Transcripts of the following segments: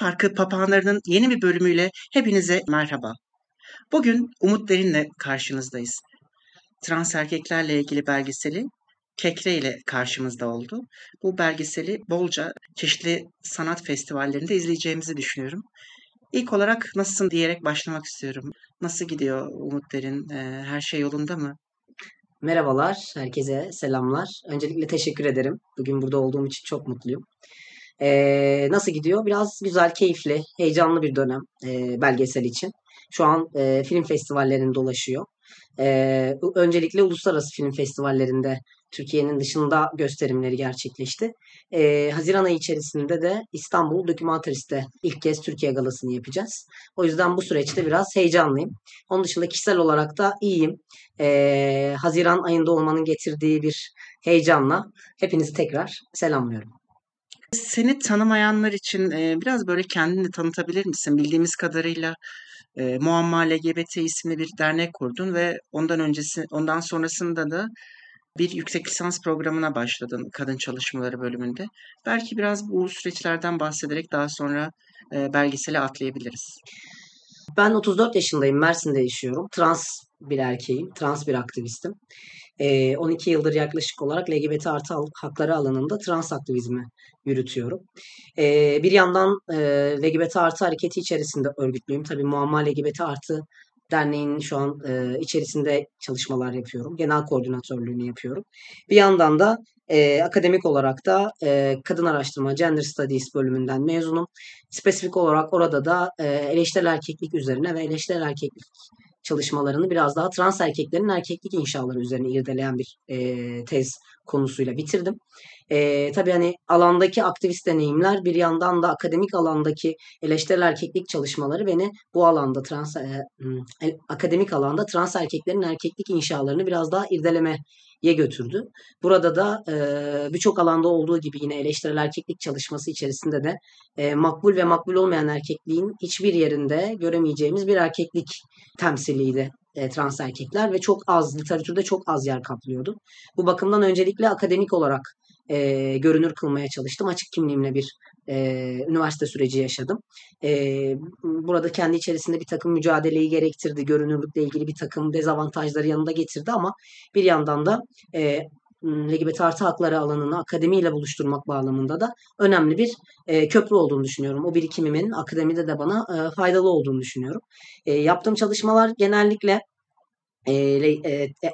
Parkı papağanlarının yeni bir bölümüyle hepinize merhaba. Bugün Umut Derin'le karşınızdayız. Trans erkeklerle ilgili belgeseli Kekre ile karşımızda oldu. Bu belgeseli bolca çeşitli sanat festivallerinde izleyeceğimizi düşünüyorum. İlk olarak nasılsın diyerek başlamak istiyorum. Nasıl gidiyor Umut Derin? Ee, her şey yolunda mı? Merhabalar, herkese selamlar. Öncelikle teşekkür ederim. Bugün burada olduğum için çok mutluyum. Ee, nasıl gidiyor? Biraz güzel, keyifli, heyecanlı bir dönem e, belgesel için. Şu an e, film festivallerinde dolaşıyor. E, öncelikle uluslararası film festivallerinde Türkiye'nin dışında gösterimleri gerçekleşti. E, Haziran ayı içerisinde de İstanbul Dokümentarist'te ilk kez Türkiye galasını yapacağız. O yüzden bu süreçte biraz heyecanlıyım. Onun dışında kişisel olarak da iyiyim. E, Haziran ayında olmanın getirdiği bir heyecanla hepinizi tekrar selamlıyorum. Seni tanımayanlar için e, biraz böyle kendini tanıtabilir misin? Bildiğimiz kadarıyla e, Muamma LGBT isimli bir dernek kurdun ve ondan öncesi, ondan sonrasında da bir yüksek lisans programına başladın kadın çalışmaları bölümünde. Belki biraz bu süreçlerden bahsederek daha sonra e, belgesele atlayabiliriz. Ben 34 yaşındayım, Mersin'de yaşıyorum. Trans bir erkeğim, trans bir aktivistim. 12 yıldır yaklaşık olarak LGBT artı hakları alanında trans aktivizmi yürütüyorum. Bir yandan LGBT artı hareketi içerisinde örgütlüyüm. Tabii Muamma LGBT artı derneğinin şu an içerisinde çalışmalar yapıyorum. Genel koordinatörlüğünü yapıyorum. Bir yandan da akademik olarak da kadın araştırma Gender Studies bölümünden mezunum. Spesifik olarak orada da e, eleştirel erkeklik üzerine ve eleştirel erkeklik çalışmalarını biraz daha trans erkeklerin erkeklik inşaları üzerine irdeleyen bir e, tez konusuyla bitirdim. E, tabii hani alandaki aktivist deneyimler bir yandan da akademik alandaki eleştirel erkeklik çalışmaları beni bu alanda trans e, akademik alanda trans erkeklerin erkeklik inşalarını biraz daha irdelemeye götürdü. Burada da e, birçok alanda olduğu gibi yine eleştirel erkeklik çalışması içerisinde de e, makbul ve makbul olmayan erkekliğin hiçbir yerinde göremeyeceğimiz bir erkeklik temsiliydi trans erkekler ve çok az literatürde çok az yer kaplıyordu. Bu bakımdan öncelikle akademik olarak e, görünür kılmaya çalıştım. Açık kimliğimle bir e, üniversite süreci yaşadım. E, burada kendi içerisinde bir takım mücadeleyi gerektirdi. Görünürlükle ilgili bir takım dezavantajları yanında getirdi ama bir yandan da e, LGBT artı hakları alanını akademiyle buluşturmak bağlamında da önemli bir e, köprü olduğunu düşünüyorum. O birikimimin akademide de bana e, faydalı olduğunu düşünüyorum. E, yaptığım çalışmalar genellikle e,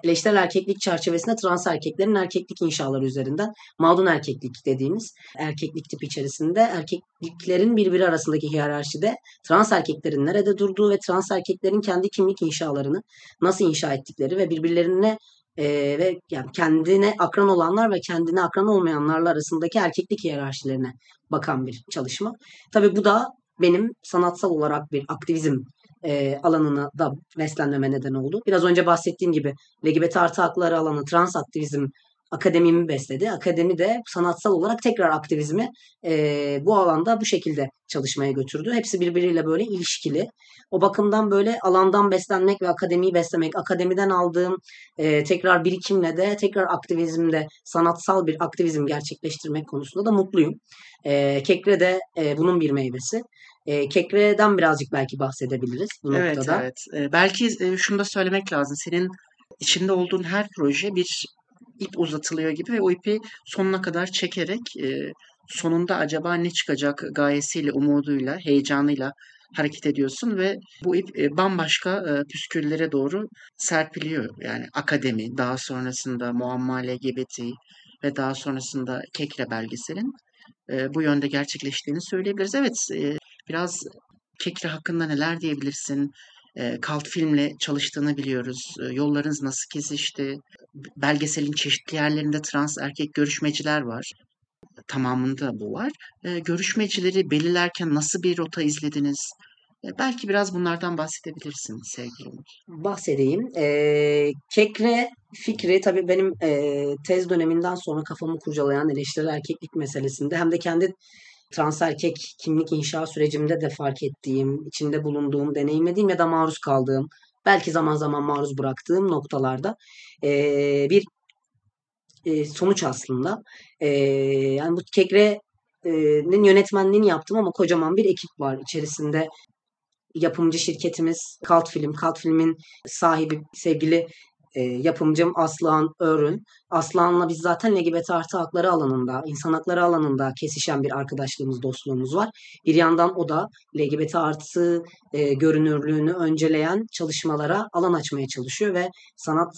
eleştirel erkeklik çerçevesinde trans erkeklerin erkeklik inşaları üzerinden mağdun erkeklik dediğimiz erkeklik tipi içerisinde erkekliklerin birbiri arasındaki hiyerarşide trans erkeklerin nerede durduğu ve trans erkeklerin kendi kimlik inşalarını nasıl inşa ettikleri ve birbirlerine e, ve yani kendine akran olanlar ve kendine akran olmayanlarla arasındaki erkeklik hiyerarşilerine bakan bir çalışma. Tabii bu da benim sanatsal olarak bir aktivizm e, alanına da beslenmeme neden oldu. Biraz önce bahsettiğim gibi LGBT artı hakları alanı, trans aktivizm akademimi besledi. Akademi de sanatsal olarak tekrar aktivizmi e, bu alanda bu şekilde çalışmaya götürdü. Hepsi birbiriyle böyle ilişkili. O bakımdan böyle alandan beslenmek ve akademiyi beslemek, akademiden aldığım e, tekrar birikimle de tekrar aktivizmde sanatsal bir aktivizm gerçekleştirmek konusunda da mutluyum. E, Kekre de e, bunun bir meyvesi. E, Kekre'den birazcık belki bahsedebiliriz bu evet, noktada. Evet, evet. Belki e, şunu da söylemek lazım. Senin içinde olduğun her proje bir ip uzatılıyor gibi ve o ipi sonuna kadar çekerek e, sonunda acaba ne çıkacak gayesiyle, umuduyla, heyecanıyla hareket ediyorsun ve bu ip e, bambaşka e, püsküllere doğru serpiliyor. Yani akademi, daha sonrasında muamma LGBT ve daha sonrasında Kekre belgeselin e, bu yönde gerçekleştiğini söyleyebiliriz. Evet, e, biraz Kekre hakkında neler diyebilirsin? E, kalt filmle çalıştığını biliyoruz. E, yollarınız nasıl kesişti? Belgeselin çeşitli yerlerinde trans erkek görüşmeciler var. Tamamında bu var. E, görüşmecileri belirlerken nasıl bir rota izlediniz? Belki biraz bunlardan bahsedebilirsin sevgili Umut. Bahsedeyim. E, Kekre fikri tabii benim e, tez döneminden sonra kafamı kurcalayan eleştirel erkeklik meselesinde hem de kendi trans erkek kimlik inşa sürecimde de fark ettiğim, içinde bulunduğum, deneyimlediğim ya da maruz kaldığım, belki zaman zaman maruz bıraktığım noktalarda e, bir e, sonuç aslında. E, yani bu kekre filmin yönetmenliğini yaptım ama kocaman bir ekip var içerisinde yapımcı şirketimiz Kalt Film. Kalt Film'in sahibi sevgili e, yapımcım Aslan Örün. Aslan'la biz zaten LGBT artı hakları alanında, insan hakları alanında kesişen bir arkadaşlığımız, dostluğumuz var. Bir yandan o da LGBT artı e, görünürlüğünü önceleyen çalışmalara alan açmaya çalışıyor ve sanat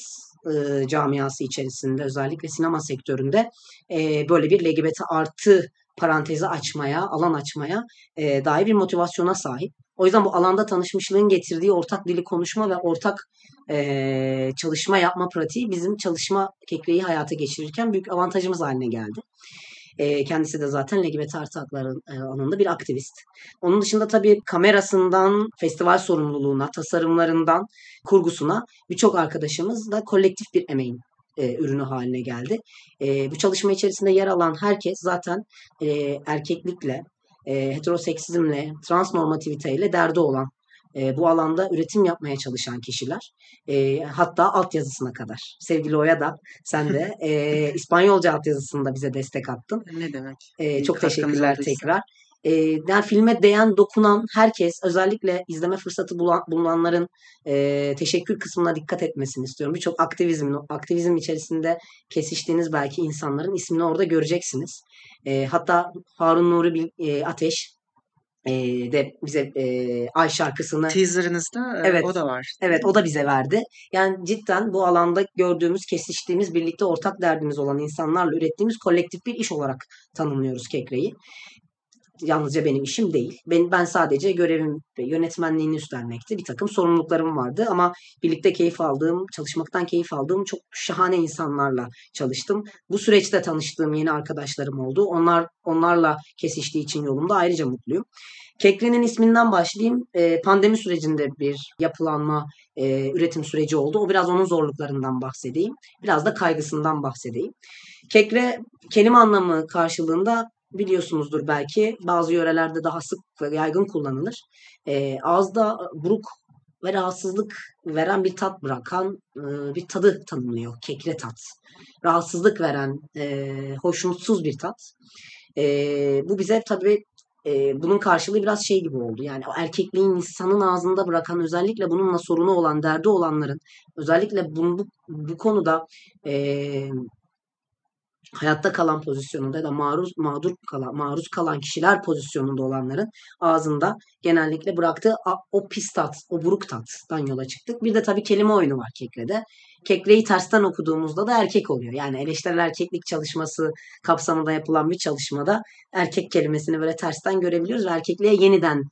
e, camiası içerisinde özellikle sinema sektöründe e, böyle bir LGBT artı parantezi açmaya, alan açmaya e, dair bir motivasyona sahip. O yüzden bu alanda tanışmışlığın getirdiği ortak dili konuşma ve ortak e, çalışma yapma pratiği bizim çalışma kekreyi hayata geçirirken büyük avantajımız haline geldi. E, kendisi de zaten LGBT artı hakları e, alanında bir aktivist. Onun dışında tabii kamerasından festival sorumluluğuna, tasarımlarından kurgusuna birçok arkadaşımız da kolektif bir emeğin e, ürünü haline geldi. E, bu çalışma içerisinde yer alan herkes zaten e, erkeklikle, e, heteroseksizmle, transnormativiteyle derdi olan e, bu alanda üretim yapmaya çalışan kişiler. E, hatta altyazısına kadar. Sevgili Oya da sen de e, İspanyolca altyazısını da bize destek attın. Ne demek? E, çok teşekkürler tekrar. E, yani filme değen, dokunan herkes, özellikle izleme fırsatı bulan, bulunanların e, teşekkür kısmına dikkat etmesini istiyorum. Birçok aktivizmin, aktivizm içerisinde kesiştiğiniz belki insanların ismini orada göreceksiniz. E, hatta Harun Nuri e, Ateş e, de bize e, Ay şarkısını teaserınızda evet, o da var. Evet o da bize verdi. Yani cidden bu alanda gördüğümüz, kesiştiğimiz, birlikte ortak derdimiz olan insanlarla ürettiğimiz kolektif bir iş olarak tanımlıyoruz Kekre'yi yalnızca benim işim değil. Ben, ben sadece görevim ve yönetmenliğini üstlenmekti. Bir takım sorumluluklarım vardı ama birlikte keyif aldığım, çalışmaktan keyif aldığım çok şahane insanlarla çalıştım. Bu süreçte tanıştığım yeni arkadaşlarım oldu. Onlar onlarla kesiştiği için yolumda ayrıca mutluyum. Kekri'nin isminden başlayayım. E, pandemi sürecinde bir yapılanma, e, üretim süreci oldu. O biraz onun zorluklarından bahsedeyim. Biraz da kaygısından bahsedeyim. Kekre kelime anlamı karşılığında biliyorsunuzdur belki bazı yörelerde daha sık ve yaygın kullanılır. E, ağızda buruk ve rahatsızlık veren bir tat bırakan e, bir tadı tanımlıyor. Kekre tat. Rahatsızlık veren, e, hoşnutsuz bir tat. E, bu bize tabii e, bunun karşılığı biraz şey gibi oldu. Yani erkekliğin insanın ağzında bırakan özellikle bununla sorunu olan, derdi olanların özellikle bunu, bu, bu konuda e, hayatta kalan pozisyonunda ya da maruz mağdur kalan maruz kalan kişiler pozisyonunda olanların ağzında genellikle bıraktığı o pis tat, o buruk tattan yola çıktık. Bir de tabii kelime oyunu var keklede. Kekleyi tersten okuduğumuzda da erkek oluyor. Yani eleştirel erkeklik çalışması kapsamında yapılan bir çalışmada erkek kelimesini böyle tersten görebiliyoruz ve erkekliğe yeniden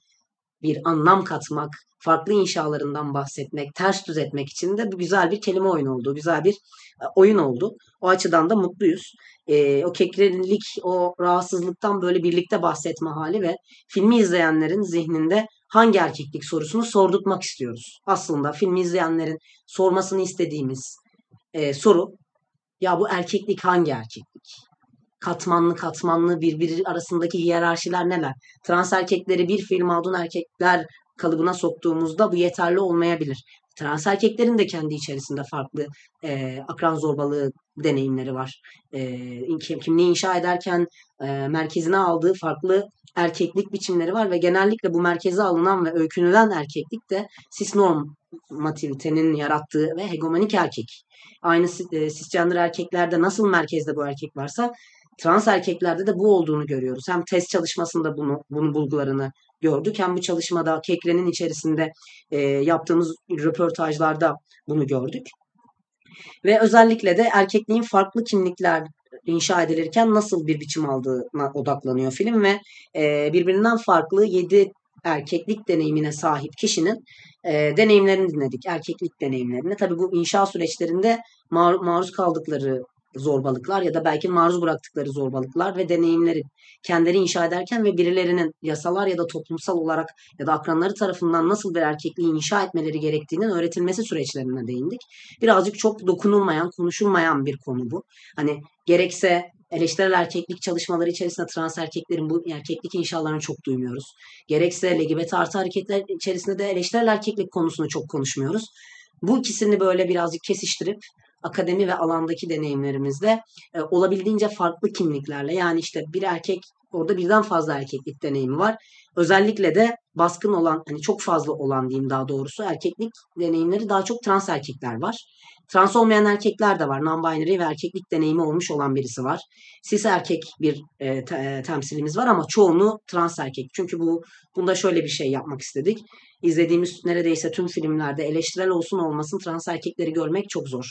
bir anlam katmak, farklı inşalarından bahsetmek, ters düz etmek için de bu güzel bir kelime oyunu oldu. Güzel bir e, oyun oldu. O açıdan da mutluyuz. E, o kekrelik, o rahatsızlıktan böyle birlikte bahsetme hali ve filmi izleyenlerin zihninde hangi erkeklik sorusunu sordurtmak istiyoruz. Aslında filmi izleyenlerin sormasını istediğimiz e, soru ya bu erkeklik hangi erkeklik? Katmanlı katmanlı birbiri arasındaki hiyerarşiler neler? Trans erkekleri bir film aldığın erkekler kalıbına soktuğumuzda bu yeterli olmayabilir. Trans erkeklerin de kendi içerisinde farklı e, akran zorbalığı deneyimleri var. E, kimliği inşa ederken e, merkezine aldığı farklı erkeklik biçimleri var ve genellikle bu merkeze alınan ve öykünülen erkeklik de cisnormativitenin yarattığı ve hegemonik erkek. Aynı e, cisgender erkeklerde nasıl merkezde bu erkek varsa trans erkeklerde de bu olduğunu görüyoruz. Hem test çalışmasında bunu bunun bulgularını gördük. Hem bu çalışmada Kekre'nin içerisinde e, yaptığımız röportajlarda bunu gördük. Ve özellikle de erkekliğin farklı kimlikler inşa edilirken nasıl bir biçim aldığına odaklanıyor film ve e, birbirinden farklı yedi erkeklik deneyimine sahip kişinin e, deneyimlerini dinledik. Erkeklik deneyimlerini. Tabii bu inşa süreçlerinde mar- maruz kaldıkları zorbalıklar ya da belki maruz bıraktıkları zorbalıklar ve deneyimleri kendileri inşa ederken ve birilerinin yasalar ya da toplumsal olarak ya da akranları tarafından nasıl bir erkekliği inşa etmeleri gerektiğinin öğretilmesi süreçlerine değindik. Birazcık çok dokunulmayan, konuşulmayan bir konu bu. Hani gerekse eleştirel erkeklik çalışmaları içerisinde trans erkeklerin bu erkeklik inşalarını çok duymuyoruz. Gerekse LGBT artı hareketler içerisinde de eleştirel erkeklik konusunu çok konuşmuyoruz. Bu ikisini böyle birazcık kesiştirip akademi ve alandaki deneyimlerimizde e, olabildiğince farklı kimliklerle yani işte bir erkek Orada birden fazla erkeklik deneyimi var. Özellikle de baskın olan hani çok fazla olan diyeyim daha doğrusu erkeklik deneyimleri daha çok trans erkekler var. Trans olmayan erkekler de var. Non-binary ve erkeklik deneyimi olmuş olan birisi var. Cis erkek bir e, te, e, temsilimiz var ama çoğunu trans erkek. Çünkü bu bunda şöyle bir şey yapmak istedik. İzlediğimiz neredeyse tüm filmlerde eleştirel olsun olmasın trans erkekleri görmek çok zor.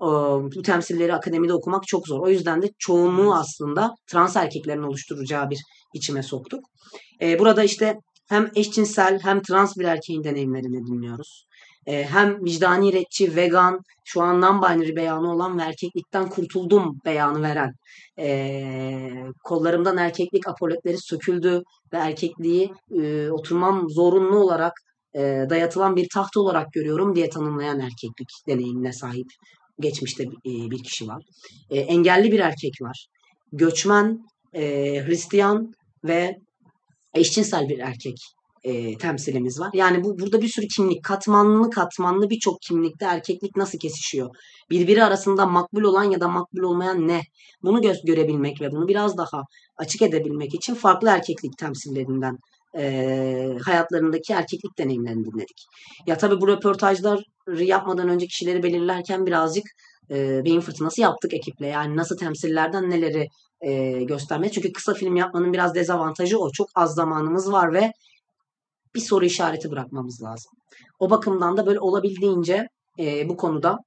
Bu temsilleri akademide okumak çok zor. O yüzden de çoğunluğu aslında trans erkeklerin oluşturacağı bir içime soktuk. Burada işte hem eşcinsel hem trans bir erkeğin deneyimlerini dinliyoruz hem vicdani retçi, vegan, şu an non-binary beyanı olan ve erkeklikten kurtuldum beyanı veren kollarımdan erkeklik apoletleri söküldü ve erkekliği oturmam zorunlu olarak e, dayatılan bir taht olarak görüyorum diye tanımlayan erkeklik deneyimine sahip geçmişte e, bir kişi var. E, engelli bir erkek var. Göçmen, e, Hristiyan ve eşcinsel bir erkek e, temsilimiz var. Yani bu burada bir sürü kimlik, katmanlı katmanlı birçok kimlikte erkeklik nasıl kesişiyor? Birbiri arasında makbul olan ya da makbul olmayan ne? Bunu gö- görebilmek ve bunu biraz daha açık edebilmek için farklı erkeklik temsillerinden e, hayatlarındaki erkeklik deneyimlerini dinledik. Ya tabii bu röportajları yapmadan önce kişileri belirlerken birazcık e, beyin fırtınası yaptık ekiple. Yani nasıl temsillerden neleri e, göstermeye. Çünkü kısa film yapmanın biraz dezavantajı o. Çok az zamanımız var ve bir soru işareti bırakmamız lazım. O bakımdan da böyle olabildiğince e, bu konuda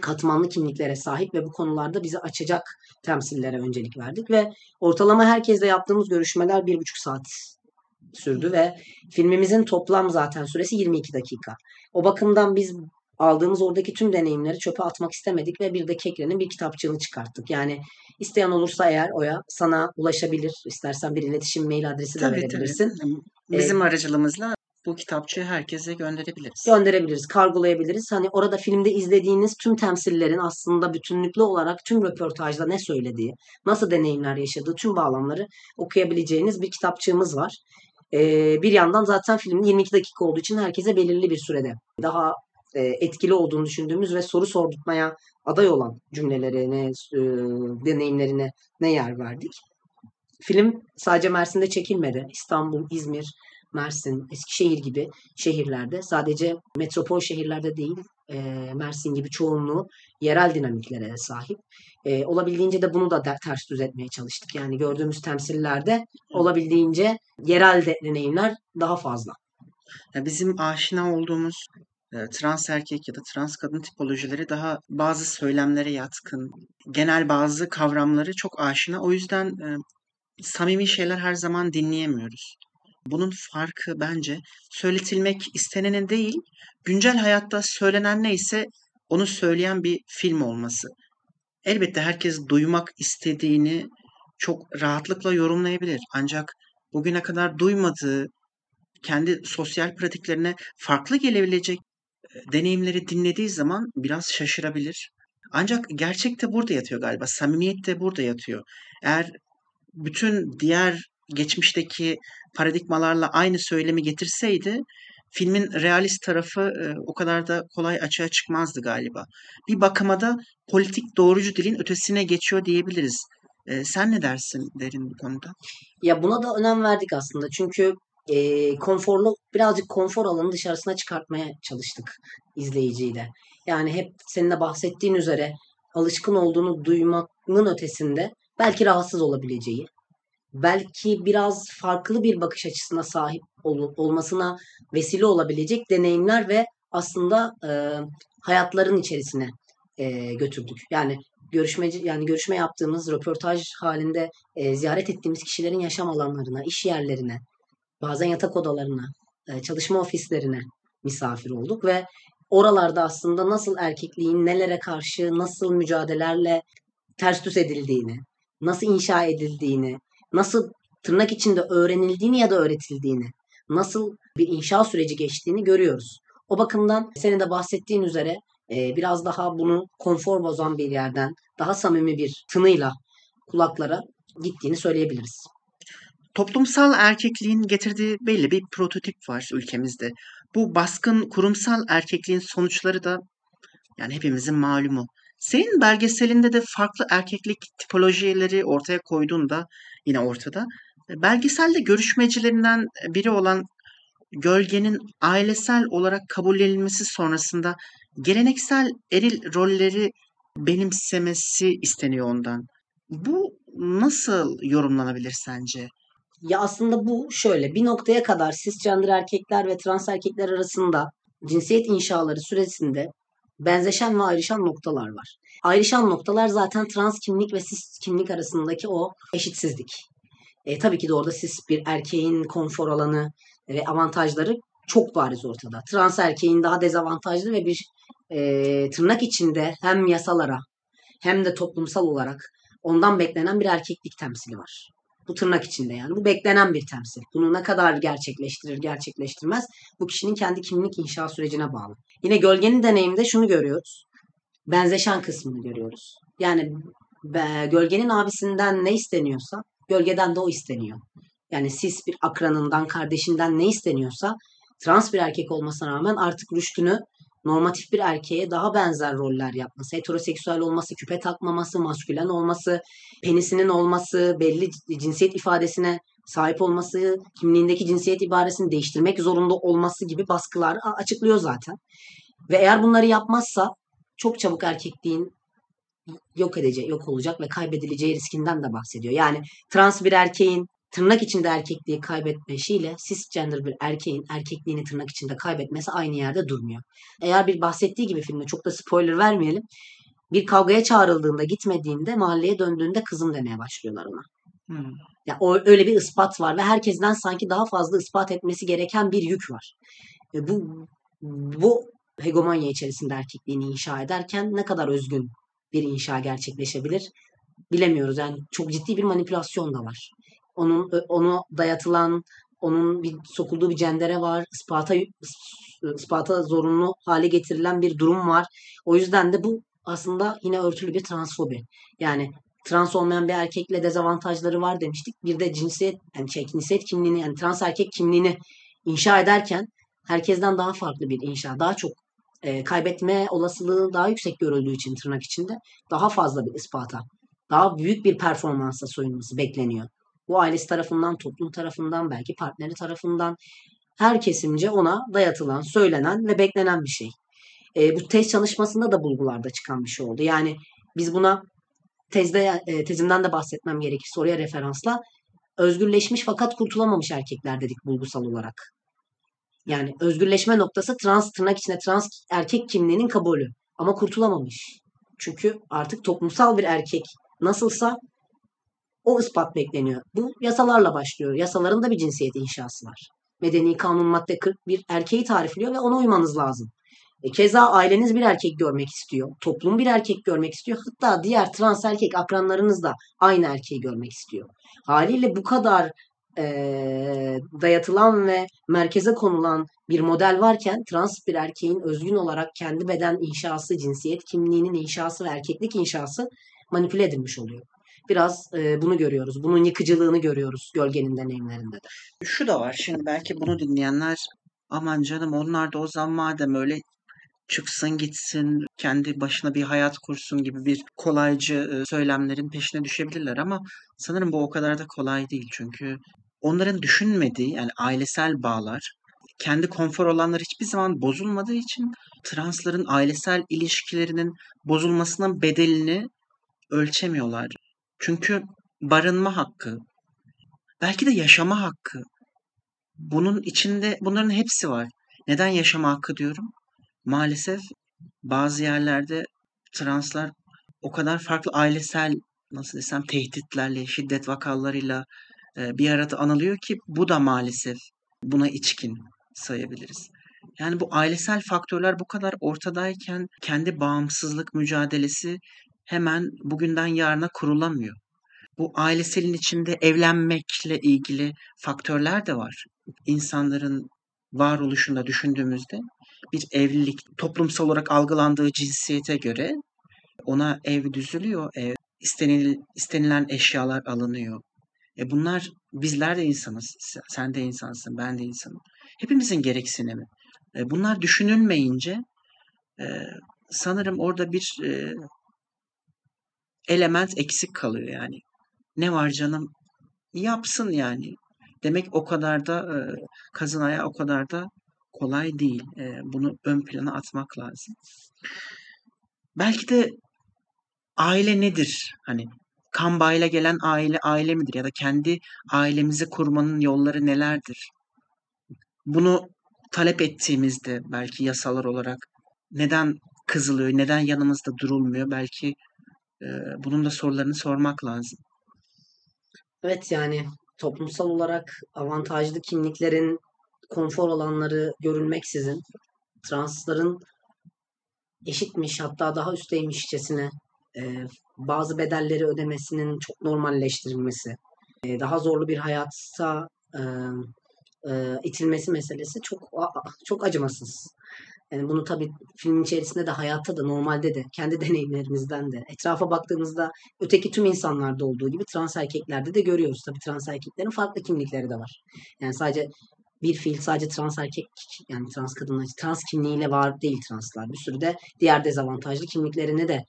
katmanlı kimliklere sahip ve bu konularda bizi açacak temsillere öncelik verdik ve ortalama herkesle yaptığımız görüşmeler bir buçuk saat sürdü ve filmimizin toplam zaten süresi 22 dakika. O bakımdan biz aldığımız oradaki tüm deneyimleri çöpe atmak istemedik ve bir de Kekre'nin bir kitapçığını çıkarttık. Yani isteyen olursa eğer Oya sana ulaşabilir. İstersen bir iletişim mail adresi de verebilirsin. Tabii. Bizim ee, aracılığımızla bu kitapçığı herkese gönderebiliriz. Gönderebiliriz, kargolayabiliriz. Hani orada filmde izlediğiniz tüm temsillerin aslında bütünlüklü olarak tüm röportajda ne söylediği, nasıl deneyimler yaşadığı tüm bağlamları okuyabileceğiniz bir kitapçığımız var. Ee, bir yandan zaten filmin 22 dakika olduğu için herkese belirli bir sürede daha e, etkili olduğunu düşündüğümüz ve soru sordurtmaya aday olan cümlelerine, e, deneyimlerine ne yer verdik. Film sadece Mersin'de çekilmedi. İstanbul, İzmir, Mersin, Eskişehir gibi şehirlerde sadece metropol şehirlerde değil e, Mersin gibi çoğunluğu yerel dinamiklere sahip. E, olabildiğince de bunu da ters düz etmeye çalıştık. Yani gördüğümüz temsillerde olabildiğince yerel deneyimler daha fazla. Bizim aşina olduğumuz trans erkek ya da trans kadın tipolojileri daha bazı söylemlere yatkın. Genel bazı kavramları çok aşina. O yüzden samimi şeyler her zaman dinleyemiyoruz. Bunun farkı bence söyletilmek istenenin değil, güncel hayatta söylenen neyse onu söyleyen bir film olması. Elbette herkes duymak istediğini çok rahatlıkla yorumlayabilir. Ancak bugüne kadar duymadığı, kendi sosyal pratiklerine farklı gelebilecek deneyimleri dinlediği zaman biraz şaşırabilir. Ancak gerçek de burada yatıyor galiba. Samimiyet de burada yatıyor. Eğer bütün diğer geçmişteki paradigmalarla aynı söylemi getirseydi filmin realist tarafı e, o kadar da kolay açığa çıkmazdı galiba. Bir bakıma da politik doğrucu dilin ötesine geçiyor diyebiliriz. E, sen ne dersin derin bu konuda? Ya buna da önem verdik aslında. Çünkü e, konforlu birazcık konfor alanı dışarısına çıkartmaya çalıştık izleyiciyi de. Yani hep senin de bahsettiğin üzere alışkın olduğunu duymanın ötesinde belki rahatsız olabileceği, belki biraz farklı bir bakış açısına sahip ol, olmasına vesile olabilecek deneyimler ve aslında e, hayatların içerisine e, götürdük. Yani görüşmeci yani görüşme yaptığımız röportaj halinde e, ziyaret ettiğimiz kişilerin yaşam alanlarına, iş yerlerine, bazen yatak odalarına, e, çalışma ofislerine misafir olduk ve oralarda aslında nasıl erkekliğin nelere karşı nasıl mücadelelerle ters düz edildiğini, nasıl inşa edildiğini, nasıl tırnak içinde öğrenildiğini ya da öğretildiğini, nasıl bir inşa süreci geçtiğini görüyoruz. O bakımdan senin de bahsettiğin üzere e, biraz daha bunu konfor bozan bir yerden daha samimi bir tınıyla kulaklara gittiğini söyleyebiliriz. Toplumsal erkekliğin getirdiği belli bir prototip var ülkemizde. Bu baskın kurumsal erkekliğin sonuçları da yani hepimizin malumu. Senin belgeselinde de farklı erkeklik tipolojileri ortaya koyduğunda yine ortada. Belgeselde görüşmecilerinden biri olan Gölge'nin ailesel olarak kabullenilmesi sonrasında geleneksel eril rolleri benimsemesi isteniyor ondan. Bu nasıl yorumlanabilir sence? Ya aslında bu şöyle bir noktaya kadar cisgender erkekler ve trans erkekler arasında cinsiyet inşaları süresinde benzeşen ve ayrışan noktalar var. Ayrışan noktalar zaten trans kimlik ve cis kimlik arasındaki o eşitsizlik. E, tabii ki de orada cis bir erkeğin konfor alanı ve avantajları çok bariz ortada. Trans erkeğin daha dezavantajlı ve bir e, tırnak içinde hem yasalara hem de toplumsal olarak ondan beklenen bir erkeklik temsili var. Bu tırnak içinde yani. Bu beklenen bir temsil. Bunu ne kadar gerçekleştirir, gerçekleştirmez bu kişinin kendi kimlik inşa sürecine bağlı. Yine gölgenin deneyiminde şunu görüyoruz. Benzeşen kısmını görüyoruz. Yani be, gölgenin abisinden ne isteniyorsa gölgeden de o isteniyor. Yani sis bir akranından, kardeşinden ne isteniyorsa trans bir erkek olmasına rağmen artık rüştünü normatif bir erkeğe daha benzer roller yapması, heteroseksüel olması, küpe takmaması, maskülen olması, penisinin olması, belli cinsiyet ifadesine sahip olması, kimliğindeki cinsiyet ibaresini değiştirmek zorunda olması gibi baskılar açıklıyor zaten. Ve eğer bunları yapmazsa çok çabuk erkekliğin yok edecek, yok olacak ve kaybedileceği riskinden de bahsediyor. Yani trans bir erkeğin tırnak içinde erkekliği kaybetmesiyle cisgender bir erkeğin erkekliğini tırnak içinde kaybetmesi aynı yerde durmuyor. Eğer bir bahsettiği gibi filmde çok da spoiler vermeyelim. Bir kavgaya çağrıldığında gitmediğinde mahalleye döndüğünde kızım demeye başlıyorlar ona. Hmm. Ya o öyle bir ispat var ve herkesten sanki daha fazla ispat etmesi gereken bir yük var. Ve bu bu hegemonya içerisinde erkekliğini inşa ederken ne kadar özgün bir inşa gerçekleşebilir bilemiyoruz. Yani çok ciddi bir manipülasyon da var onun onu dayatılan onun bir sokulduğu bir cendere var. Ispata ispata zorunlu hale getirilen bir durum var. O yüzden de bu aslında yine örtülü bir transfobi. Yani trans olmayan bir erkekle dezavantajları var demiştik. Bir de cinsiyet yani şey, cinsiyet kimliğini yani trans erkek kimliğini inşa ederken herkesten daha farklı bir inşa, daha çok e, kaybetme olasılığı daha yüksek görüldüğü için tırnak içinde daha fazla bir ispata, daha büyük bir performansa soyunması bekleniyor. Bu ailesi tarafından, toplum tarafından, belki partneri tarafından her kesimce ona dayatılan, söylenen ve beklenen bir şey. E, bu tez çalışmasında da bulgularda çıkan bir şey oldu. Yani biz buna tezde e, tezimden de bahsetmem gerekir soruya referansla özgürleşmiş fakat kurtulamamış erkekler dedik bulgusal olarak. Yani özgürleşme noktası trans tırnak içinde trans erkek kimliğinin kabulü ama kurtulamamış. Çünkü artık toplumsal bir erkek nasılsa o ispat bekleniyor. Bu yasalarla başlıyor. Yasaların da bir cinsiyet inşası var. Medeni kanun madde 41 erkeği tarifliyor ve ona uymanız lazım. E keza aileniz bir erkek görmek istiyor. Toplum bir erkek görmek istiyor. Hatta diğer trans erkek akranlarınız da aynı erkeği görmek istiyor. Haliyle bu kadar e, dayatılan ve merkeze konulan bir model varken trans bir erkeğin özgün olarak kendi beden inşası, cinsiyet kimliğinin inşası ve erkeklik inşası manipüle edilmiş oluyor biraz e, bunu görüyoruz. Bunun yıkıcılığını görüyoruz gölgenin deneyimlerinde de. Şu da var şimdi belki bunu dinleyenler aman canım onlar da o zaman madem öyle çıksın gitsin kendi başına bir hayat kursun gibi bir kolaycı söylemlerin peşine düşebilirler ama sanırım bu o kadar da kolay değil çünkü onların düşünmediği yani ailesel bağlar kendi konfor olanlar hiçbir zaman bozulmadığı için transların ailesel ilişkilerinin bozulmasının bedelini ölçemiyorlar. Çünkü barınma hakkı, belki de yaşama hakkı. Bunun içinde bunların hepsi var. Neden yaşama hakkı diyorum? Maalesef bazı yerlerde translar o kadar farklı ailesel nasıl desem tehditlerle, şiddet vakalarıyla e, bir arada anılıyor ki bu da maalesef buna içkin sayabiliriz. Yani bu ailesel faktörler bu kadar ortadayken kendi bağımsızlık mücadelesi hemen bugünden yarına kurulamıyor. Bu aileselin içinde evlenmekle ilgili faktörler de var. İnsanların varoluşunda düşündüğümüzde bir evlilik toplumsal olarak algılandığı cinsiyete göre ona ev düzülüyor, ev, istenil, istenilen eşyalar alınıyor. E bunlar bizler de insanız. Sen de insansın, ben de insanım. Hepimizin gereksinimi. E bunlar düşünülmeyince e, sanırım orada bir e, element eksik kalıyor yani. Ne var canım yapsın yani. Demek o kadar da e, kazın ayağı o kadar da kolay değil. E, bunu ön plana atmak lazım. Belki de aile nedir? Hani kan bağıyla gelen aile aile midir ya da kendi ailemizi kurmanın yolları nelerdir? Bunu talep ettiğimizde belki yasalar olarak neden kızılıyor, neden yanımızda durulmuyor? Belki bunun da sorularını sormak lazım. Evet yani toplumsal olarak avantajlı kimliklerin konfor alanları görülmeksizin transların eşitmiş hatta daha üstteymişçesine e, bazı bedelleri ödemesinin çok normalleştirilmesi, e, daha zorlu bir hayata e, e, itilmesi meselesi çok çok acımasız. Yani bunu tabii filmin içerisinde de hayatta da normalde de kendi deneyimlerimizden de etrafa baktığımızda öteki tüm insanlarda olduğu gibi trans erkeklerde de görüyoruz. Tabii trans erkeklerin farklı kimlikleri de var. Yani sadece bir fiil sadece trans erkek yani trans kadınlar trans kimliğiyle var değil translar. Bir sürü de diğer dezavantajlı kimliklerini de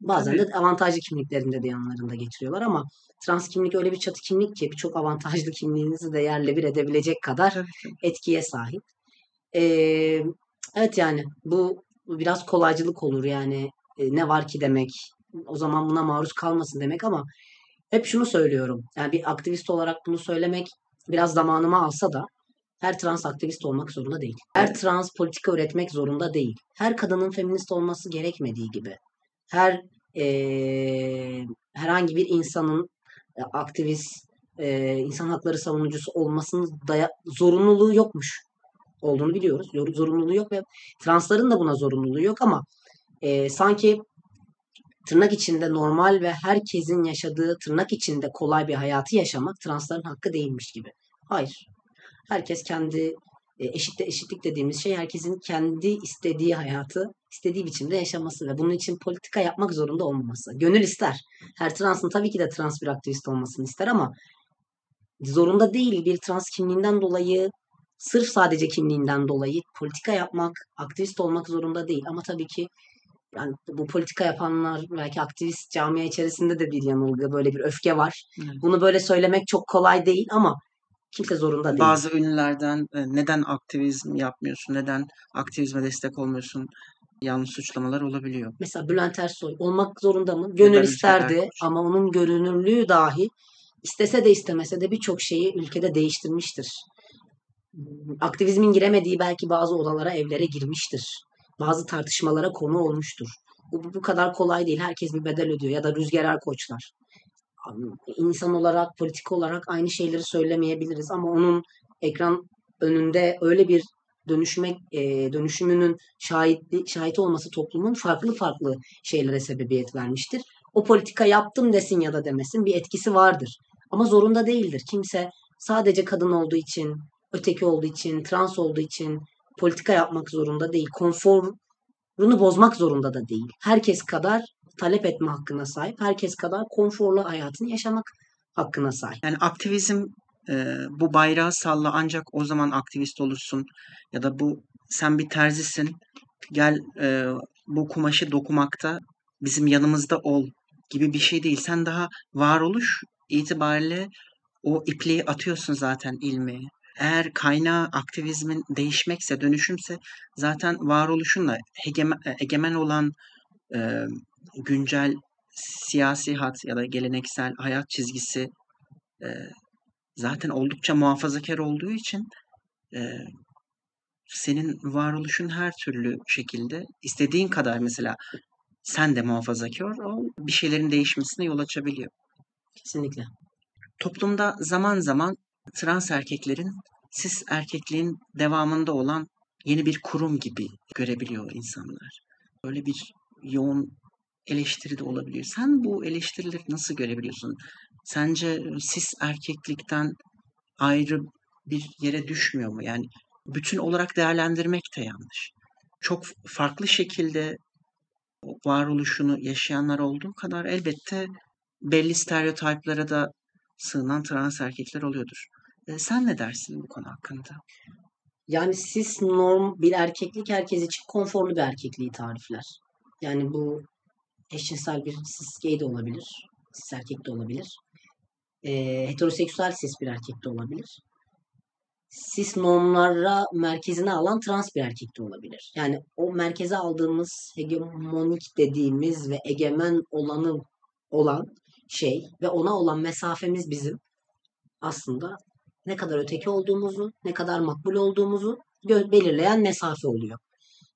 bazen de avantajlı kimliklerinde de yanlarında getiriyorlar ama trans kimlik öyle bir çatı kimlik ki birçok avantajlı kimliğinizi de yerle bir edebilecek kadar etkiye sahip. Ee, evet yani bu, bu biraz kolaycılık olur yani e, ne var ki demek o zaman buna maruz kalmasın demek ama hep şunu söylüyorum. Yani bir aktivist olarak bunu söylemek biraz zamanımı alsa da her trans aktivist olmak zorunda değil. Her trans politika üretmek zorunda değil. Her kadının feminist olması gerekmediği gibi. Her e, herhangi bir insanın e, aktivist, e, insan hakları savunucusu olmasının daya, zorunluluğu yokmuş. Olduğunu biliyoruz. Zorunluluğu yok ve transların da buna zorunluluğu yok ama e, sanki tırnak içinde normal ve herkesin yaşadığı tırnak içinde kolay bir hayatı yaşamak transların hakkı değilmiş gibi. Hayır. Herkes kendi eşit eşitlik dediğimiz şey herkesin kendi istediği hayatı istediği biçimde yaşaması ve bunun için politika yapmak zorunda olmaması. Gönül ister. Her transın tabii ki de trans bir aktivist olmasını ister ama zorunda değil bir trans kimliğinden dolayı sırf sadece kimliğinden dolayı politika yapmak, aktivist olmak zorunda değil. Ama tabii ki yani bu politika yapanlar belki aktivist camia içerisinde de bir yanılgı, böyle bir öfke var. Evet. Bunu böyle söylemek çok kolay değil ama kimse zorunda değil. Bazı ünlülerden e, neden aktivizm yapmıyorsun, neden aktivizme destek olmuyorsun yanlış suçlamalar olabiliyor. Mesela Bülent Ersoy olmak zorunda mı? Gönül isterdi ama onun görünürlüğü dahi istese de istemese de birçok şeyi ülkede değiştirmiştir. Aktivizmin giremediği belki bazı odalara, evlere girmiştir. Bazı tartışmalara konu olmuştur. Bu, bu kadar kolay değil. Herkes bir bedel ödüyor ya da Rüzgar Koçlar. İnsan olarak, politik olarak aynı şeyleri söylemeyebiliriz ama onun ekran önünde öyle bir dönüşme e, dönüşümünün şahitli, şahit olması toplumun farklı farklı şeylere sebebiyet vermiştir. O politika yaptım desin ya da demesin bir etkisi vardır. Ama zorunda değildir. Kimse sadece kadın olduğu için, öteki olduğu için, trans olduğu için politika yapmak zorunda değil. Konforunu bozmak zorunda da değil. Herkes kadar talep etme hakkına sahip. Herkes kadar konforlu hayatını yaşamak hakkına sahip. Yani aktivizm e, bu bayrağı salla ancak o zaman aktivist olursun ya da bu sen bir terzisin gel e, bu kumaşı dokumakta bizim yanımızda ol gibi bir şey değil. Sen daha varoluş itibariyle o ipliği atıyorsun zaten ilmeğe. Eğer kaynağı aktivizmin değişmekse, dönüşümse zaten varoluşunla egemen, egemen olan e, güncel siyasi hat ya da geleneksel hayat çizgisi e, zaten oldukça muhafazakar olduğu için e, senin varoluşun her türlü şekilde istediğin kadar mesela sen de muhafazakar ol bir şeylerin değişmesine yol açabiliyor. Kesinlikle. Toplumda zaman zaman trans erkeklerin sis erkekliğin devamında olan yeni bir kurum gibi görebiliyor insanlar. Böyle bir yoğun eleştiri de olabiliyor. Sen bu eleştirileri nasıl görebiliyorsun? Sence sis erkeklikten ayrı bir yere düşmüyor mu? Yani bütün olarak değerlendirmek de yanlış. Çok farklı şekilde varoluşunu yaşayanlar olduğu kadar elbette belli stereotiplara da sığınan trans erkekler oluyordur. E, sen ne dersin bu konu hakkında? Yani sis norm bir erkeklik herkes için konforlu bir erkekliği tarifler. Yani bu eşcinsel bir cis gay de olabilir, cis erkek de olabilir e, heteroseksüel cis bir erkek de olabilir. Cis normlara merkezine alan trans bir erkek de olabilir. Yani o merkeze aldığımız hegemonik dediğimiz ve egemen olanı olan şey ve ona olan mesafemiz bizim aslında ne kadar öteki olduğumuzu, ne kadar makbul olduğumuzu belirleyen mesafe oluyor.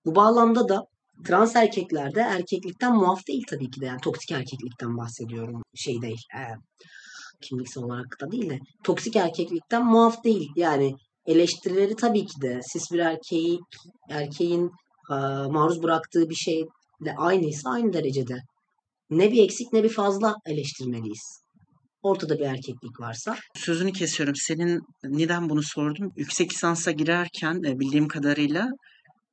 Bu bağlamda da trans erkeklerde erkeklikten muaf değil tabii ki de. Yani toksik erkeklikten bahsediyorum. Şey değil. E, kimliksel olarak da değil de toksik erkeklikten muaf değil. Yani eleştirileri tabii ki de siz bir erkeği erkeğin e, maruz bıraktığı bir şeyle aynıysa aynı derecede ne bir eksik ne bir fazla eleştirmeliyiz. Ortada bir erkeklik varsa. Sözünü kesiyorum. Senin neden bunu sordum? Yüksek lisansa girerken e, bildiğim kadarıyla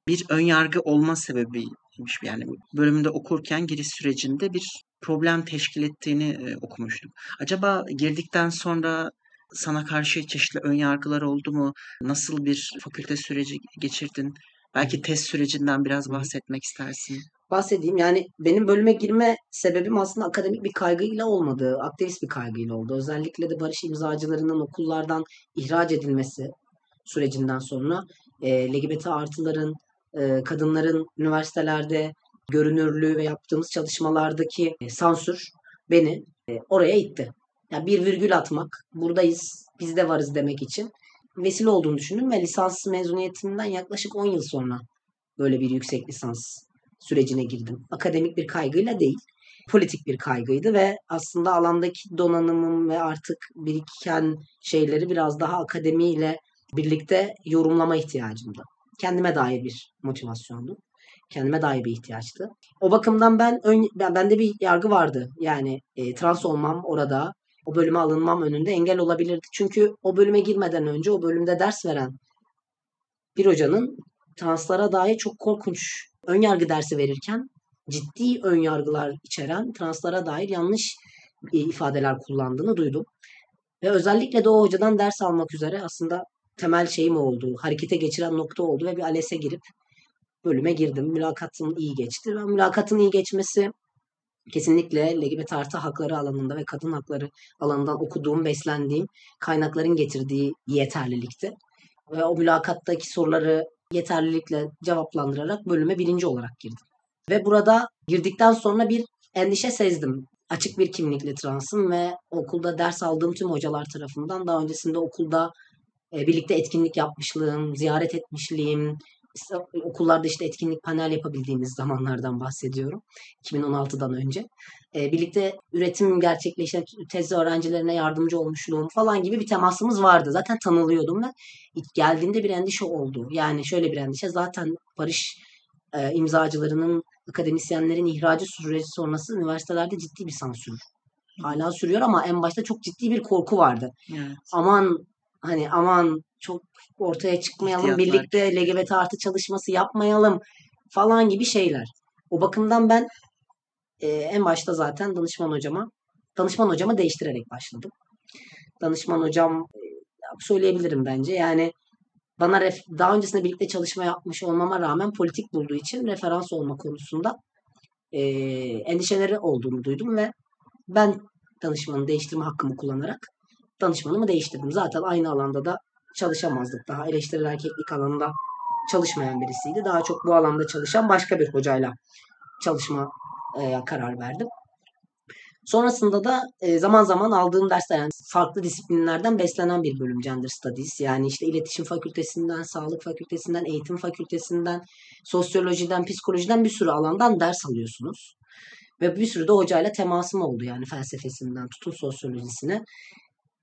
bir ön yargı olma sebebiymiş. Yani bölümde okurken giriş sürecinde bir problem teşkil ettiğini e, okumuştum. Acaba girdikten sonra sana karşı çeşitli ön yargılar oldu mu? Nasıl bir fakülte süreci geçirdin? Belki test sürecinden biraz bahsetmek istersin. Bahsedeyim. Yani benim bölüme girme sebebim aslında akademik bir kaygıyla olmadı. Aktivist bir kaygıyla oldu. Özellikle de barış imzacılarının okullardan ihraç edilmesi sürecinden sonra e, LGBT artıların e, kadınların üniversitelerde görünürlüğü ve yaptığımız çalışmalardaki e, sansür beni e, oraya itti. Yani bir virgül atmak, buradayız, biz de varız demek için vesile olduğunu düşündüm ve lisans mezuniyetinden yaklaşık 10 yıl sonra böyle bir yüksek lisans sürecine girdim. Akademik bir kaygıyla değil, politik bir kaygıydı ve aslında alandaki donanımım ve artık biriken şeyleri biraz daha akademiyle birlikte yorumlama ihtiyacımdı kendime dair bir motivasyondu. Kendime dair bir ihtiyaçtı. O bakımdan ben, ön, ben bende bir yargı vardı. Yani e, trans olmam orada, o bölüme alınmam önünde engel olabilirdi. Çünkü o bölüme girmeden önce o bölümde ders veren bir hocanın translara dair çok korkunç ön yargı dersi verirken ciddi ön yargılar içeren translara dair yanlış e, ifadeler kullandığını duydum. Ve özellikle de o hocadan ders almak üzere aslında temel şeyim oldu. Harekete geçiren nokta oldu ve bir ALES'e girip bölüme girdim. Mülakatım iyi geçti. Ve mülakatın iyi geçmesi kesinlikle LGBT artı hakları alanında ve kadın hakları alanından okuduğum, beslendiğim kaynakların getirdiği yeterlilikti. Ve o mülakattaki soruları yeterlilikle cevaplandırarak bölüme birinci olarak girdim. Ve burada girdikten sonra bir endişe sezdim. Açık bir kimlikli transım ve okulda ders aldığım tüm hocalar tarafından daha öncesinde okulda e, birlikte etkinlik yapmışlığım, ziyaret etmişliğim, işte okullarda işte etkinlik panel yapabildiğimiz zamanlardan bahsediyorum. 2016'dan önce. E, birlikte üretim gerçekleşen tez öğrencilerine yardımcı olmuşluğum falan gibi bir temasımız vardı. Zaten tanılıyordum ve ilk geldiğinde bir endişe oldu. Yani şöyle bir endişe zaten barış e, imzacılarının, akademisyenlerin ihracı süreci sonrası üniversitelerde ciddi bir sansür hala sürüyor ama en başta çok ciddi bir korku vardı. Evet. Aman Hani aman çok ortaya çıkmayalım, İhtiyatlar. birlikte LGBT artı çalışması yapmayalım falan gibi şeyler. O bakımdan ben e, en başta zaten danışman hocama danışman hocamı değiştirerek başladım. Danışman hocam e, söyleyebilirim bence. Yani bana ref, daha öncesinde birlikte çalışma yapmış olmama rağmen politik bulduğu için referans olma konusunda e, endişeleri olduğunu duydum ve ben danışmanı değiştirme hakkımı kullanarak danışmanımı değiştirdim. Zaten aynı alanda da çalışamazdık. Daha eleştirel erkeklik alanında çalışmayan birisiydi. Daha çok bu alanda çalışan başka bir hocayla çalışma e, karar verdim. Sonrasında da e, zaman zaman aldığım dersler yani farklı disiplinlerden beslenen bir bölüm Gender Studies. Yani işte iletişim fakültesinden, sağlık fakültesinden, eğitim fakültesinden, sosyolojiden, psikolojiden bir sürü alandan ders alıyorsunuz. Ve bir sürü de hocayla temasım oldu yani felsefesinden tutun sosyolojisine.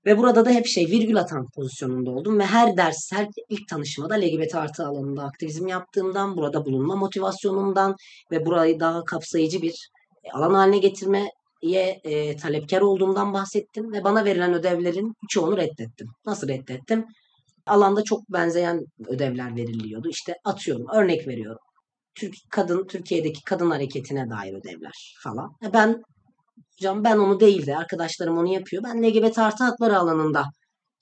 Ve burada da hep şey virgül atan pozisyonunda oldum ve her ders, her ilk tanışmada LGBT artı alanında aktivizm yaptığımdan, burada bulunma motivasyonumdan ve burayı daha kapsayıcı bir e, alan haline getirmeye e, talepkar olduğumdan bahsettim ve bana verilen ödevlerin çoğunu reddettim. Nasıl reddettim? Alanda çok benzeyen ödevler veriliyordu. İşte atıyorum, örnek veriyorum. Türk kadın Türkiye'deki kadın hareketine dair ödevler falan. E, ben Hocam ben onu değil de arkadaşlarım onu yapıyor. Ben LGBT artı hakları alanında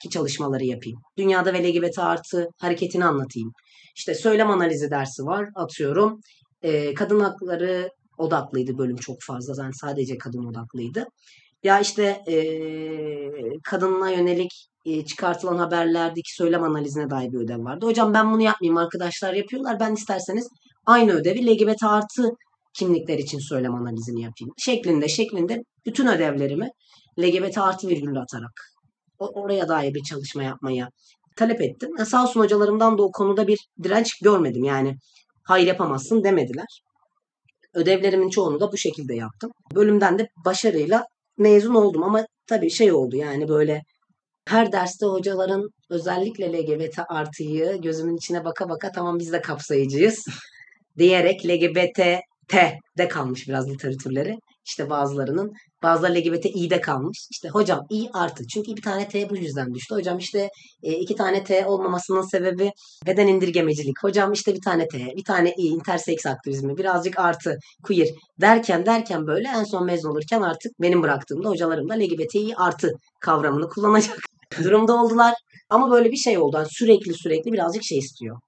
ki çalışmaları yapayım. Dünyada ve LGBT artı hareketini anlatayım. İşte söylem analizi dersi var atıyorum. E, kadın hakları odaklıydı bölüm çok fazla. Yani sadece kadın odaklıydı. Ya işte eee kadına yönelik eee, çıkartılan haberlerdeki söylem analizine dair bir ödev vardı. Hocam ben bunu yapmayayım arkadaşlar yapıyorlar. Ben isterseniz aynı ödevi LGBT artı kimlikler için söylem analizini yapayım. Şeklinde şeklinde bütün ödevlerimi LGBT artı virgül atarak oraya dair bir çalışma yapmaya talep ettim. Ya sağ olsun hocalarımdan da o konuda bir direnç görmedim. Yani hayır yapamazsın demediler. Ödevlerimin çoğunu da bu şekilde yaptım. Bölümden de başarıyla mezun oldum ama tabii şey oldu yani böyle her derste hocaların özellikle LGBT artıyı gözümün içine baka baka tamam biz de kapsayıcıyız diyerek LGBT T de kalmış biraz literatürleri. İşte bazılarının bazıları LGBT i'de kalmış. İşte hocam i artı. Çünkü bir tane T bu yüzden düştü. Hocam işte e, iki tane T olmamasının sebebi beden indirgemecilik. Hocam işte bir tane T, bir tane i, intersex aktivizmi, birazcık artı, queer derken derken böyle en son mezun olurken artık benim bıraktığımda hocalarım da LGBTİ artı kavramını kullanacak durumda oldular. Ama böyle bir şey oldu. Yani sürekli sürekli birazcık şey istiyor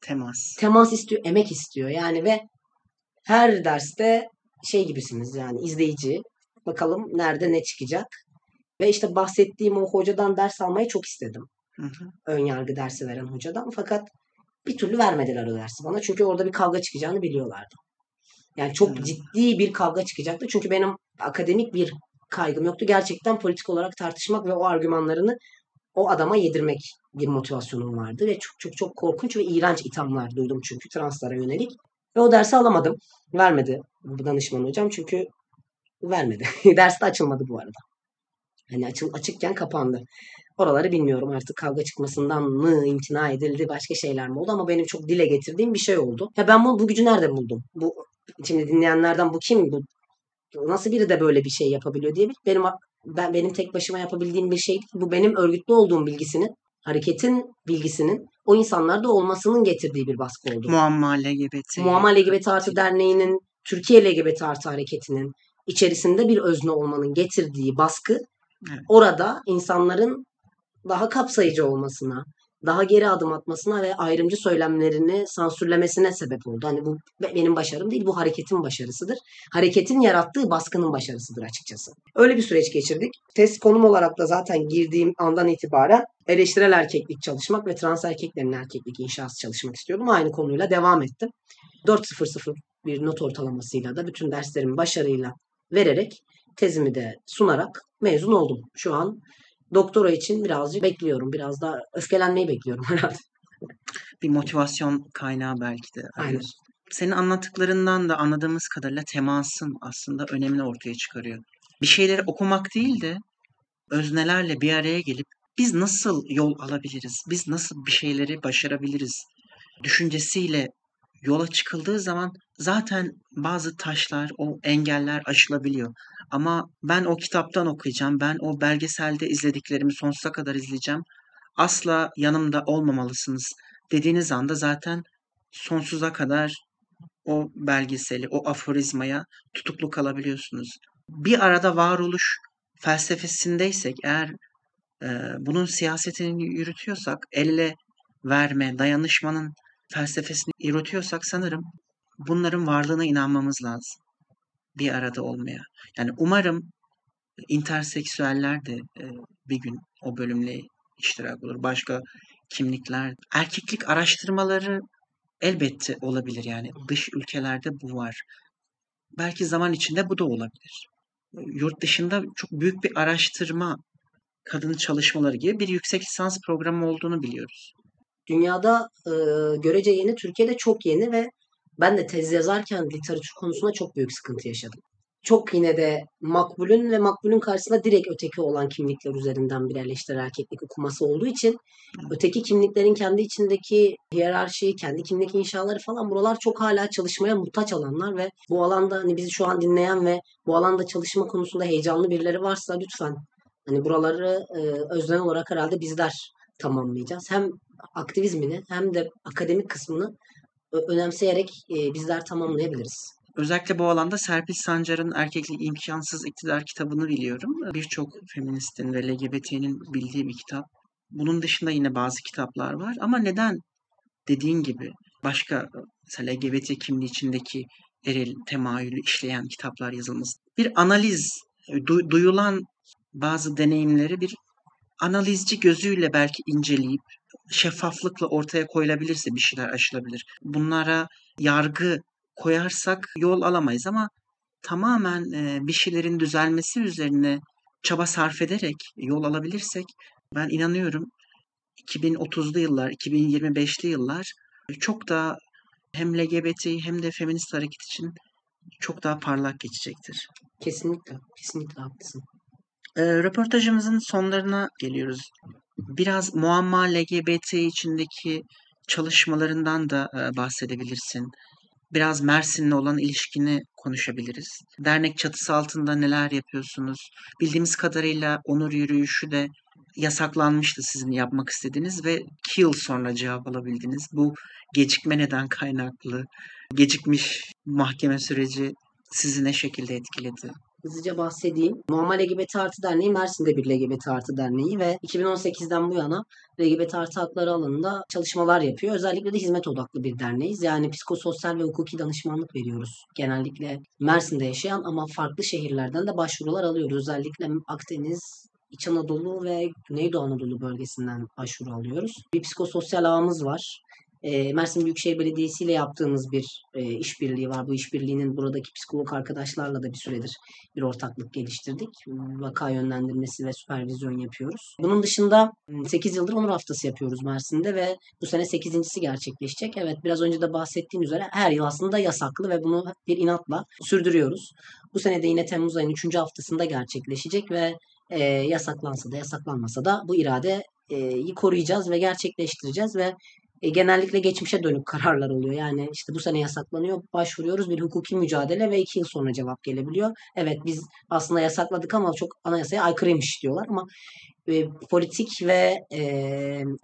Temas. temas istiyor, emek istiyor yani ve her derste şey gibisiniz yani izleyici. Bakalım nerede ne çıkacak. Ve işte bahsettiğim o hocadan ders almayı çok istedim. Hı hı. Ön yargı dersi veren hocadan. Fakat bir türlü vermediler o dersi bana. Çünkü orada bir kavga çıkacağını biliyorlardı. Yani çok Hmm. ciddi bir kavga çıkacaktı. Çünkü benim akademik bir kaygım yoktu. Gerçekten politik olarak tartışmak ve o argümanlarını o adama yedirmek bir motivasyonum vardı. Ve çok çok çok korkunç ve iğrenç ithamlar duydum çünkü translara yönelik. Ve o dersi alamadım. Vermedi bu danışman hocam çünkü vermedi. Ders de açılmadı bu arada. Hani açıl, açıkken kapandı. Oraları bilmiyorum artık kavga çıkmasından mı imtina edildi başka şeyler mi oldu ama benim çok dile getirdiğim bir şey oldu. Ya ben bu, bu gücü nerede buldum? Bu şimdi dinleyenlerden bu kim? Bu nasıl biri de böyle bir şey yapabiliyor diye benim ben benim tek başıma yapabildiğim bir şey değil. Bu benim örgütlü olduğum bilgisinin, hareketin bilgisinin o insanlarda olmasının getirdiği bir baskı oldu. Muamma LGBT. Muamma LGBT Artı Derneği'nin, Türkiye LGBT Artı Hareketi'nin içerisinde bir özne olmanın getirdiği baskı Evet. orada insanların daha kapsayıcı olmasına, daha geri adım atmasına ve ayrımcı söylemlerini sansürlemesine sebep oldu. Hani bu be- benim başarım değil, bu hareketin başarısıdır. Hareketin yarattığı baskının başarısıdır açıkçası. Öyle bir süreç geçirdik. Test konum olarak da zaten girdiğim andan itibaren eleştirel erkeklik çalışmak ve trans erkeklerin erkeklik inşası çalışmak istiyordum. Aynı konuyla devam ettim. 4.00 bir not ortalamasıyla da bütün derslerimi başarıyla vererek tezimi de sunarak mezun oldum. Şu an doktora için birazcık bekliyorum. Biraz da öfkelenmeyi bekliyorum herhalde. Bir motivasyon kaynağı belki de. Aynen. arıyorsun. Senin anlattıklarından da anladığımız kadarıyla temasın aslında önemini ortaya çıkarıyor. Bir şeyleri okumak değil de öznelerle bir araya gelip biz nasıl yol alabiliriz? Biz nasıl bir şeyleri başarabiliriz? Düşüncesiyle yola çıkıldığı zaman zaten bazı taşlar, o engeller aşılabiliyor. Ama ben o kitaptan okuyacağım, ben o belgeselde izlediklerimi sonsuza kadar izleyeceğim. Asla yanımda olmamalısınız dediğiniz anda zaten sonsuza kadar o belgeseli, o aforizmaya tutuklu kalabiliyorsunuz. Bir arada varoluş felsefesindeysek eğer e, bunun siyasetini yürütüyorsak, elle verme, dayanışmanın felsefesini yürütüyorsak sanırım bunların varlığına inanmamız lazım. Bir arada olmaya. Yani umarım interseksüeller de e, bir gün o bölümle iştirak olur. Başka kimlikler. Erkeklik araştırmaları elbette olabilir yani. Dış ülkelerde bu var. Belki zaman içinde bu da olabilir. Yurt dışında çok büyük bir araştırma kadın çalışmaları gibi bir yüksek lisans programı olduğunu biliyoruz. Dünyada e, görece yeni, Türkiye'de çok yeni ve ben de tez yazarken literatür konusunda çok büyük sıkıntı yaşadım. Çok yine de makbulün ve makbulün karşısında direkt öteki olan kimlikler üzerinden bir eleştiri erkeklik okuması olduğu için öteki kimliklerin kendi içindeki hiyerarşi, kendi kimlik inşaları falan buralar çok hala çalışmaya muhtaç alanlar ve bu alanda hani bizi şu an dinleyen ve bu alanda çalışma konusunda heyecanlı birileri varsa lütfen hani buraları e, öznen olarak herhalde bizler tamamlayacağız. Hem aktivizmini hem de akademik kısmını önemseyerek e, bizler tamamlayabiliriz. Özellikle bu alanda Serpil Sancar'ın Erkeklik İmkansız İktidar kitabını biliyorum. Birçok feministin ve LGBT'nin bildiği bir kitap. Bunun dışında yine bazı kitaplar var ama neden dediğin gibi başka mesela LGBT kimliği içindeki eril temayülü işleyen kitaplar yazılması. Bir analiz du- duyulan bazı deneyimleri bir analizci gözüyle belki inceleyip şeffaflıkla ortaya koyulabilirse bir şeyler aşılabilir. Bunlara yargı koyarsak yol alamayız ama tamamen bir şeylerin düzelmesi üzerine çaba sarf ederek yol alabilirsek ben inanıyorum 2030'lu yıllar, 2025'li yıllar çok daha hem LGBT hem de feminist hareket için çok daha parlak geçecektir. Kesinlikle, kesinlikle haklısın. E, röportajımızın sonlarına geliyoruz. Biraz muamma LGBT içindeki çalışmalarından da e, bahsedebilirsin. Biraz Mersin'le olan ilişkini konuşabiliriz. Dernek çatısı altında neler yapıyorsunuz? Bildiğimiz kadarıyla onur yürüyüşü de yasaklanmıştı sizin yapmak istediğiniz ve iki yıl sonra cevap alabildiniz. Bu gecikme neden kaynaklı? Gecikmiş mahkeme süreci sizi ne şekilde etkiledi? Hızlıca bahsedeyim. Normal LGBT Artı Derneği Mersin'de bir LGBT Artı Derneği ve 2018'den bu yana LGBT artı hakları alanında çalışmalar yapıyor. Özellikle de hizmet odaklı bir derneğiz. Yani psikososyal ve hukuki danışmanlık veriyoruz. Genellikle Mersin'de yaşayan ama farklı şehirlerden de başvurular alıyoruz. Özellikle Akdeniz, İç Anadolu ve Güneydoğu Anadolu bölgesinden başvuru alıyoruz. Bir psikososyal ağımız var. E, Mersin Büyükşehir Belediyesi ile yaptığımız bir e, işbirliği var. Bu işbirliğinin buradaki psikolog arkadaşlarla da bir süredir bir ortaklık geliştirdik. Vaka yönlendirmesi ve süpervizyon yapıyoruz. Bunun dışında 8 yıldır onur haftası yapıyoruz Mersin'de ve bu sene 8.si gerçekleşecek. Evet biraz önce de bahsettiğim üzere her yıl aslında yasaklı ve bunu bir inatla sürdürüyoruz. Bu sene de yine Temmuz ayının 3. haftasında gerçekleşecek ve e, yasaklansa da yasaklanmasa da bu iradeyi koruyacağız ve gerçekleştireceğiz ve e, genellikle geçmişe dönük kararlar oluyor. Yani işte bu sene yasaklanıyor, başvuruyoruz bir hukuki mücadele ve iki yıl sonra cevap gelebiliyor. Evet biz aslında yasakladık ama çok anayasaya aykırıymış diyorlar ama e, politik ve e,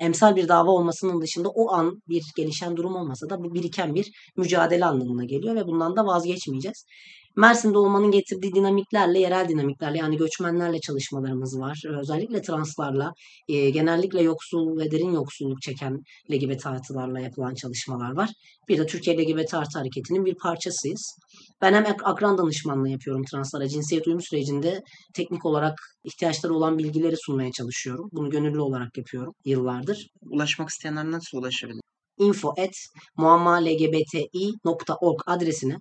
emsal bir dava olmasının dışında o an bir gelişen durum olmasa da bu biriken bir mücadele anlamına geliyor ve bundan da vazgeçmeyeceğiz. Mersin'de olmanın getirdiği dinamiklerle, yerel dinamiklerle yani göçmenlerle çalışmalarımız var. Özellikle translarla, e, genellikle yoksul ve derin yoksulluk çeken LGBT artılarla yapılan çalışmalar var. Bir de Türkiye LGBT artı hareketinin bir parçasıyız. Ben hem akran danışmanlığı yapıyorum translara. Cinsiyet uyum sürecinde teknik olarak ihtiyaçları olan bilgileri sunmaya çalışıyorum. Bunu gönüllü olarak yapıyorum yıllardır. Ulaşmak isteyenler nasıl ulaşabilir? info at muammalgbti.org adresine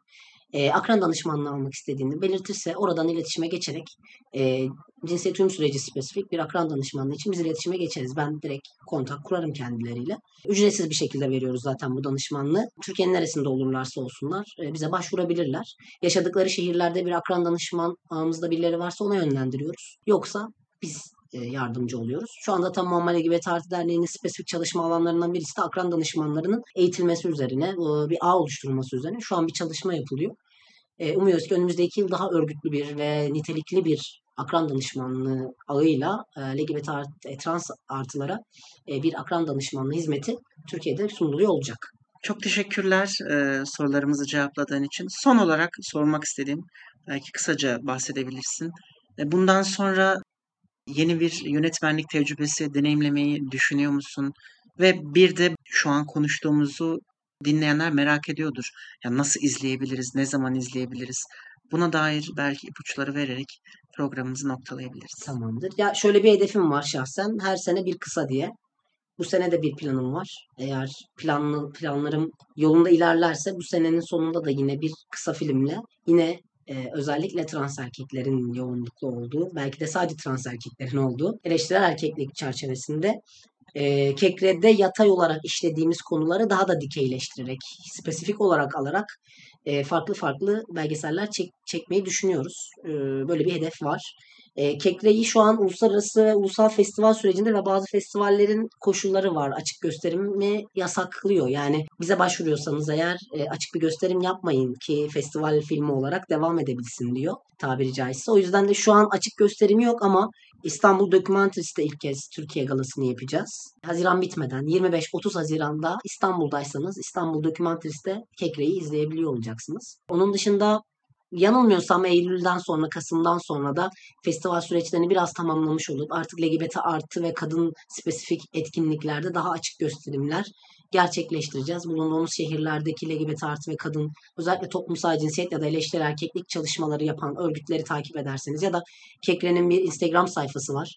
e, akran danışmanlığı almak istediğini belirtirse oradan iletişime geçerek e, cinsiyet uyum süreci spesifik bir akran danışmanlığı için biz iletişime geçeriz. Ben direkt kontak kurarım kendileriyle. Ücretsiz bir şekilde veriyoruz zaten bu danışmanlığı. Türkiye'nin neresinde olurlarsa olsunlar e, bize başvurabilirler. Yaşadıkları şehirlerde bir akran danışman ağımızda birileri varsa ona yönlendiriyoruz. Yoksa biz yardımcı oluyoruz. Şu anda tam Muammer LGBT Artı Derneği'nin spesifik çalışma alanlarından birisi de akran danışmanlarının eğitilmesi üzerine, bir ağ oluşturulması üzerine şu an bir çalışma yapılıyor. Umuyoruz ki önümüzdeki yıl daha örgütlü bir ve nitelikli bir akran danışmanlığı ağıyla LGBT trans artılara bir akran danışmanlığı hizmeti Türkiye'de sunuluyor olacak. Çok teşekkürler e, sorularımızı cevapladığın için. Son olarak sormak istediğim, belki kısaca bahsedebilirsin. Bundan sonra yeni bir yönetmenlik tecrübesi deneyimlemeyi düşünüyor musun? Ve bir de şu an konuştuğumuzu dinleyenler merak ediyordur. Ya nasıl izleyebiliriz, ne zaman izleyebiliriz? Buna dair belki ipuçları vererek programımızı noktalayabiliriz. Tamamdır. Ya şöyle bir hedefim var şahsen. Her sene bir kısa diye. Bu sene de bir planım var. Eğer planlı planlarım yolunda ilerlerse bu senenin sonunda da yine bir kısa filmle yine özellikle trans erkeklerin yoğunluklu olduğu, belki de sadece trans erkeklerin olduğu eleştirel erkeklik çerçevesinde e, Kekre'de yatay olarak işlediğimiz konuları daha da dikeyleştirerek, spesifik olarak alarak e, farklı farklı belgeseller çek, çekmeyi düşünüyoruz. E, böyle bir hedef var. E, Kekre'yi şu an uluslararası ve ulusal festival sürecinde ve bazı festivallerin koşulları var. Açık gösterimi yasaklıyor. Yani bize başvuruyorsanız eğer e, açık bir gösterim yapmayın ki festival filmi olarak devam edebilsin diyor tabiri caizse. O yüzden de şu an açık gösterimi yok ama İstanbul Documentary's'te ilk kez Türkiye galasını yapacağız. Haziran bitmeden 25-30 Haziran'da İstanbul'daysanız İstanbul Documentary's'te Kekre'yi izleyebiliyor olacaksınız. Onun dışında yanılmıyorsam Eylül'den sonra, Kasım'dan sonra da festival süreçlerini biraz tamamlamış olup artık LGBT artı ve kadın spesifik etkinliklerde daha açık gösterimler gerçekleştireceğiz. Bulunduğumuz şehirlerdeki LGBT artı ve kadın özellikle toplumsal cinsiyet ya da eleştirel erkeklik çalışmaları yapan örgütleri takip ederseniz ya da Kekre'nin bir Instagram sayfası var.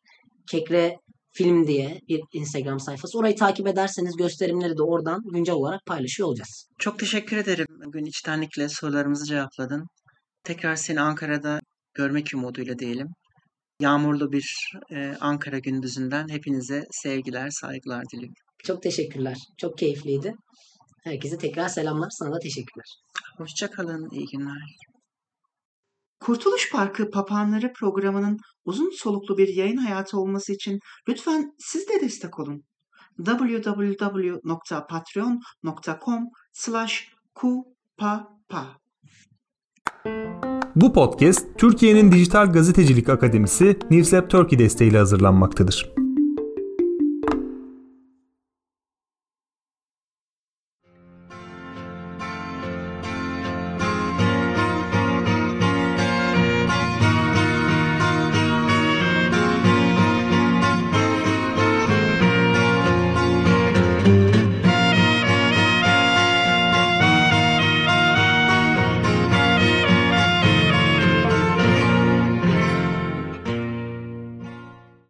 Kekre Film diye bir Instagram sayfası. Orayı takip ederseniz gösterimleri de oradan güncel olarak paylaşıyor olacağız. Çok teşekkür ederim. Bugün içtenlikle sorularımızı cevapladın. Tekrar seni Ankara'da görmek umuduyla diyelim. Yağmurlu bir e, Ankara gündüzünden hepinize sevgiler, saygılar diliyorum. Çok teşekkürler. Çok keyifliydi. Herkese tekrar selamlar. Sana da teşekkürler. Hoşçakalın. İyi günler. Kurtuluş Parkı Papağanları programının uzun soluklu bir yayın hayatı olması için lütfen siz de destek olun. www.patreon.com slash kupapa Bu podcast Türkiye'nin Dijital Gazetecilik Akademisi Newslab Turkey desteğiyle hazırlanmaktadır.